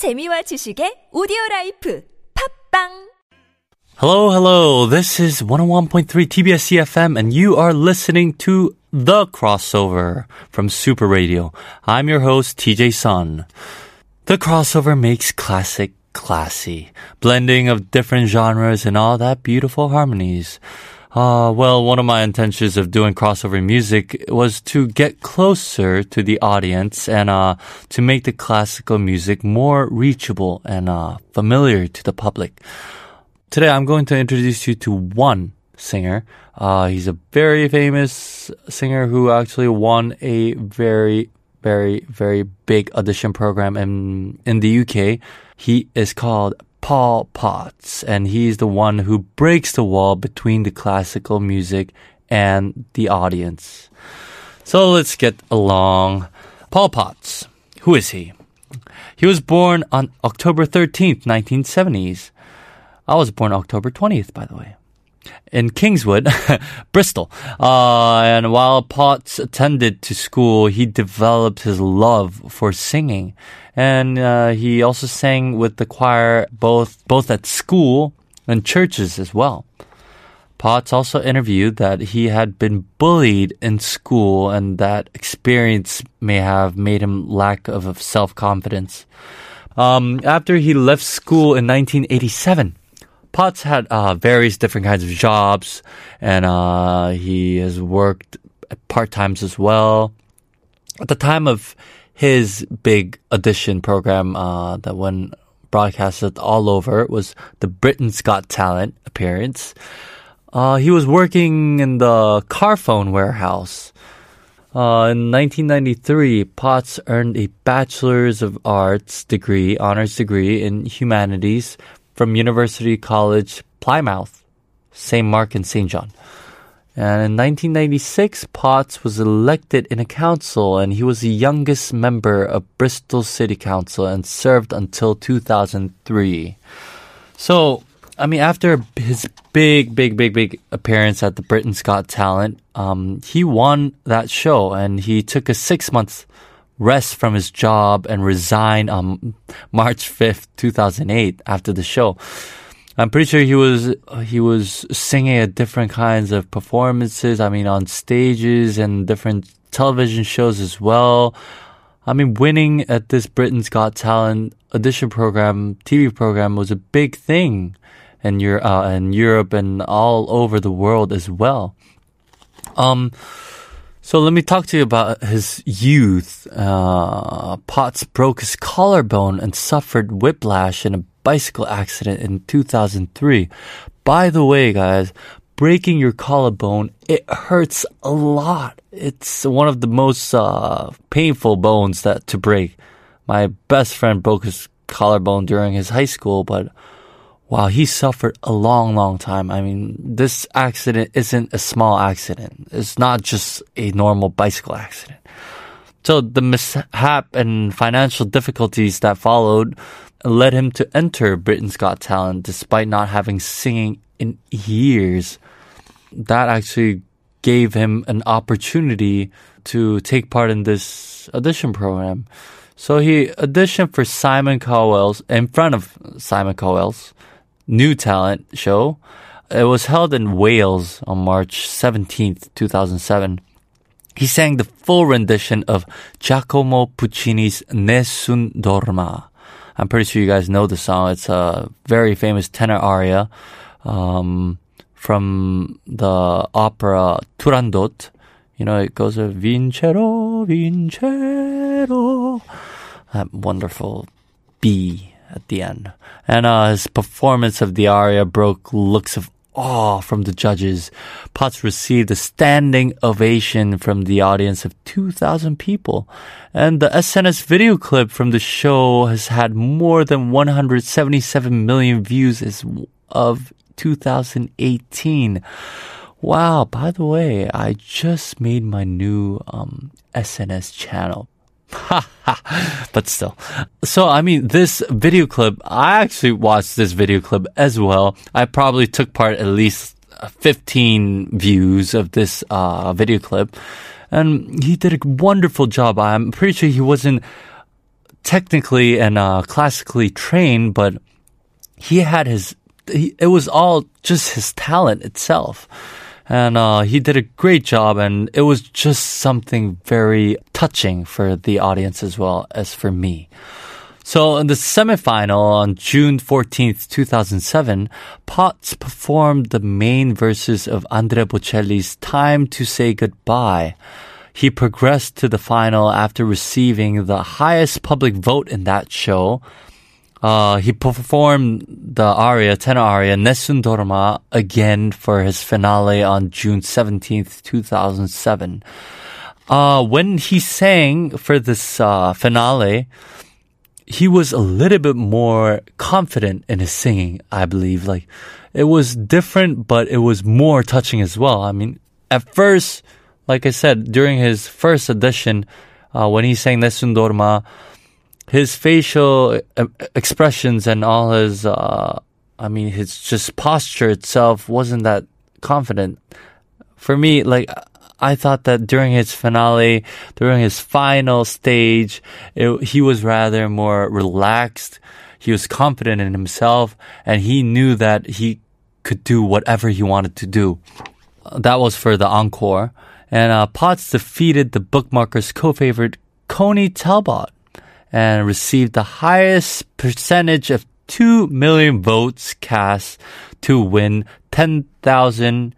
재미와 지식의 오디오 라이프 팝빵 Hello, hello. This is 101.3 TBS eFM and you are listening to The Crossover from Super Radio. I'm your host TJ Sun. The Crossover makes classic classy, blending of different genres and all that beautiful harmonies. Uh, well, one of my intentions of doing crossover music was to get closer to the audience and uh, to make the classical music more reachable and uh, familiar to the public. Today, I'm going to introduce you to one singer. Uh, he's a very famous singer who actually won a very, very, very big audition program in in the UK. He is called Paul Potts, and he's the one who breaks the wall between the classical music and the audience. So let's get along. Paul Potts. Who is he? He was born on October 13th, 1970s. I was born October 20th, by the way. In Kingswood, Bristol. Uh, and while Potts attended to school, he developed his love for singing. And uh, he also sang with the choir both, both at school and churches as well. Potts also interviewed that he had been bullied in school and that experience may have made him lack of self-confidence. Um, after he left school in 1987, Potts had uh, various different kinds of jobs, and uh, he has worked part times as well. At the time of his big audition program uh, that went broadcasted all over was the Britain's Got Talent appearance. Uh, he was working in the Carphone warehouse. Uh, in 1993, Potts earned a Bachelor's of Arts degree, honors degree in humanities from University College Plymouth, St. Mark and St. John. And in 1996, Potts was elected in a council and he was the youngest member of Bristol City Council and served until 2003. So, I mean, after his big, big, big, big appearance at the Britain's Got Talent, um, he won that show and he took a six month rest from his job and resigned on March 5th, 2008 after the show. I'm pretty sure he was he was singing at different kinds of performances. I mean, on stages and different television shows as well. I mean, winning at this Britain's Got Talent audition program, TV program, was a big thing in uh, in Europe and all over the world as well. Um, so let me talk to you about his youth. Uh, Potts broke his collarbone and suffered whiplash in a bicycle accident in 2003. By the way, guys, breaking your collarbone, it hurts a lot. It's one of the most uh, painful bones that to break. My best friend broke his collarbone during his high school, but wow, he suffered a long, long time. I mean, this accident isn't a small accident. It's not just a normal bicycle accident. So the mishap and financial difficulties that followed led him to enter Britain's Got Talent despite not having singing in years. That actually gave him an opportunity to take part in this audition program. So he auditioned for Simon Cowell's in front of Simon Cowell's new talent show. It was held in Wales on March 17th, 2007. He sang the full rendition of Giacomo Puccini's Nessun Dorma. I'm pretty sure you guys know the song. It's a very famous tenor aria um, from the opera Turandot. You know, it goes a Vincero, Vincero. That wonderful B at the end. And uh, his performance of the aria broke looks of awe from the judges. Potts received a standing ovation from the audience of 2,000 people. And the SNS video clip from the show has had more than 177 million views as of 2018. Wow, by the way, I just made my new um, SNS channel. but still. So, I mean, this video clip, I actually watched this video clip as well. I probably took part at least 15 views of this uh, video clip. And he did a wonderful job. I'm pretty sure he wasn't technically and uh, classically trained, but he had his. He, it was all just his talent itself, and uh, he did a great job. And it was just something very touching for the audience as well as for me. So in the semifinal on June 14th, 2007, Potts performed the main verses of Andrea Bocelli's Time to Say Goodbye. He progressed to the final after receiving the highest public vote in that show. Uh, he performed the aria, tenor aria, Nessun Dorma again for his finale on June 17th, 2007. Uh, when he sang for this uh, finale, he was a little bit more confident in his singing, I believe. Like, it was different, but it was more touching as well. I mean, at first, like I said, during his first audition, uh, when he sang Nessun Dorma, his facial uh, expressions and all his, uh, I mean, his just posture itself wasn't that confident. For me, like, I thought that during his finale, during his final stage, it, he was rather more relaxed. He was confident in himself and he knew that he could do whatever he wanted to do. That was for the encore. And uh, Potts defeated the bookmarker's co-favorite Connie Talbot and received the highest percentage of 2 million votes cast to win 10,000,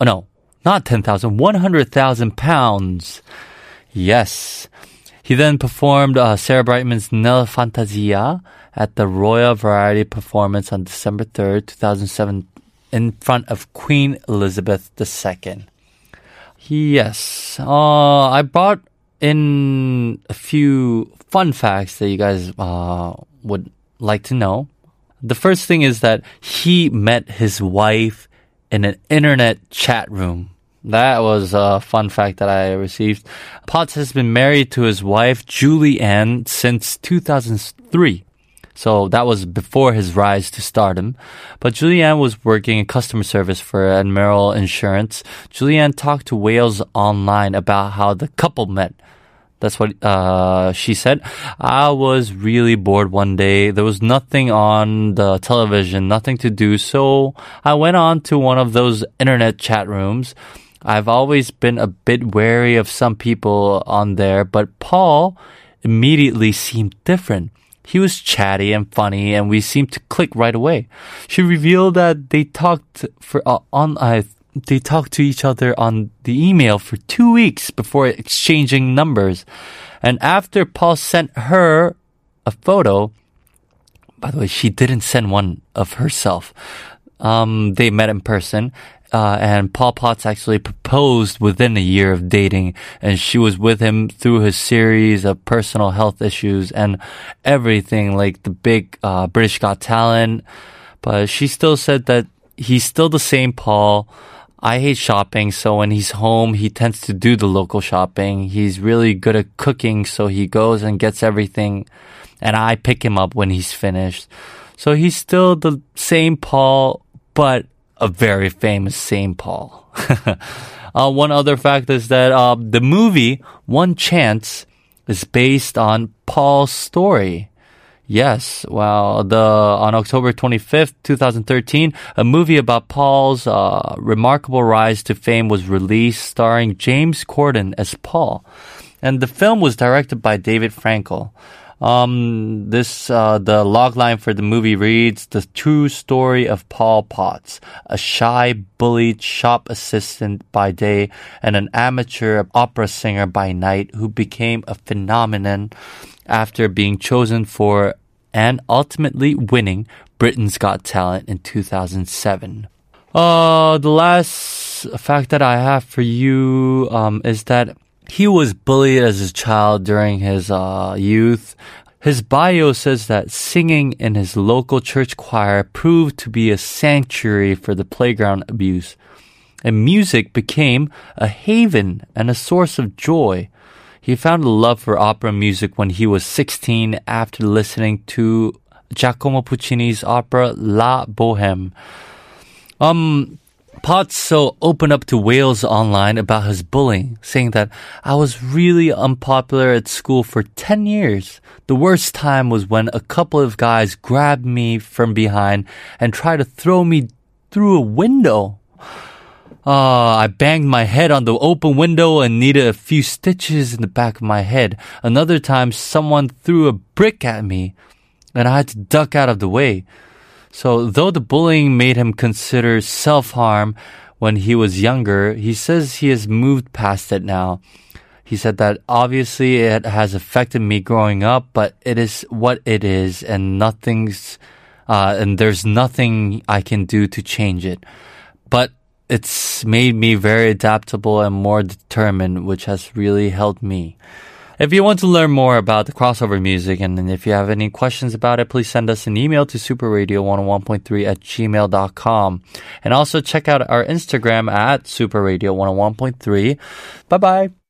oh no, not 10,000, 100,000 pounds. Yes. He then performed uh, Sarah Brightman's Nella Fantasia at the Royal Variety Performance on December 3rd, 2007, in front of Queen Elizabeth II. Yes. Uh, I brought in a few fun facts that you guys uh, would like to know. The first thing is that he met his wife in an internet chat room. That was a fun fact that I received. Potts has been married to his wife, Julie Ann, since 2003. So that was before his rise to stardom. But Julianne was working in customer service for Admiral Insurance. Julianne talked to Wales online about how the couple met. That's what uh, she said. I was really bored one day. There was nothing on the television, nothing to do. So I went on to one of those internet chat rooms. I've always been a bit wary of some people on there, but Paul immediately seemed different. He was chatty and funny, and we seemed to click right away. She revealed that they talked for uh, on uh, they talked to each other on the email for two weeks before exchanging numbers, and after Paul sent her a photo. By the way, she didn't send one of herself. Um, they met in person, uh, and Paul Potts actually proposed within a year of dating, and she was with him through his series of personal health issues and everything, like the big uh, British Got Talent. But she still said that he's still the same Paul. I hate shopping, so when he's home, he tends to do the local shopping. He's really good at cooking, so he goes and gets everything, and I pick him up when he's finished. So he's still the same Paul, but a very famous St. Paul. uh, one other fact is that uh, the movie One Chance is based on Paul's story. Yes, well, the on October 25th, 2013, a movie about Paul's uh, remarkable rise to fame was released, starring James Corden as Paul, and the film was directed by David Frankel. Um, this uh, the logline for the movie reads: "The true story of Paul Potts, a shy, bullied shop assistant by day and an amateur opera singer by night, who became a phenomenon after being chosen for and ultimately winning Britain's Got Talent in 2007." Uh, the last fact that I have for you um, is that he was bullied as a child during his uh, youth. His bio says that singing in his local church choir proved to be a sanctuary for the playground abuse. And music became a haven and a source of joy. He found a love for opera music when he was 16 after listening to Giacomo Puccini's opera La Boheme. Um, Potso opened up to Wales online about his bullying, saying that I was really unpopular at school for 10 years. The worst time was when a couple of guys grabbed me from behind and tried to throw me through a window. Uh, I banged my head on the open window and needed a few stitches in the back of my head. Another time, someone threw a brick at me and I had to duck out of the way. So, though the bullying made him consider self harm when he was younger, he says he has moved past it now. He said that obviously it has affected me growing up, but it is what it is, and nothing's, uh, and there's nothing I can do to change it. But it's made me very adaptable and more determined, which has really helped me. If you want to learn more about the crossover music and if you have any questions about it, please send us an email to superradio101.3 at gmail.com. And also check out our Instagram at superradio101.3. Bye bye.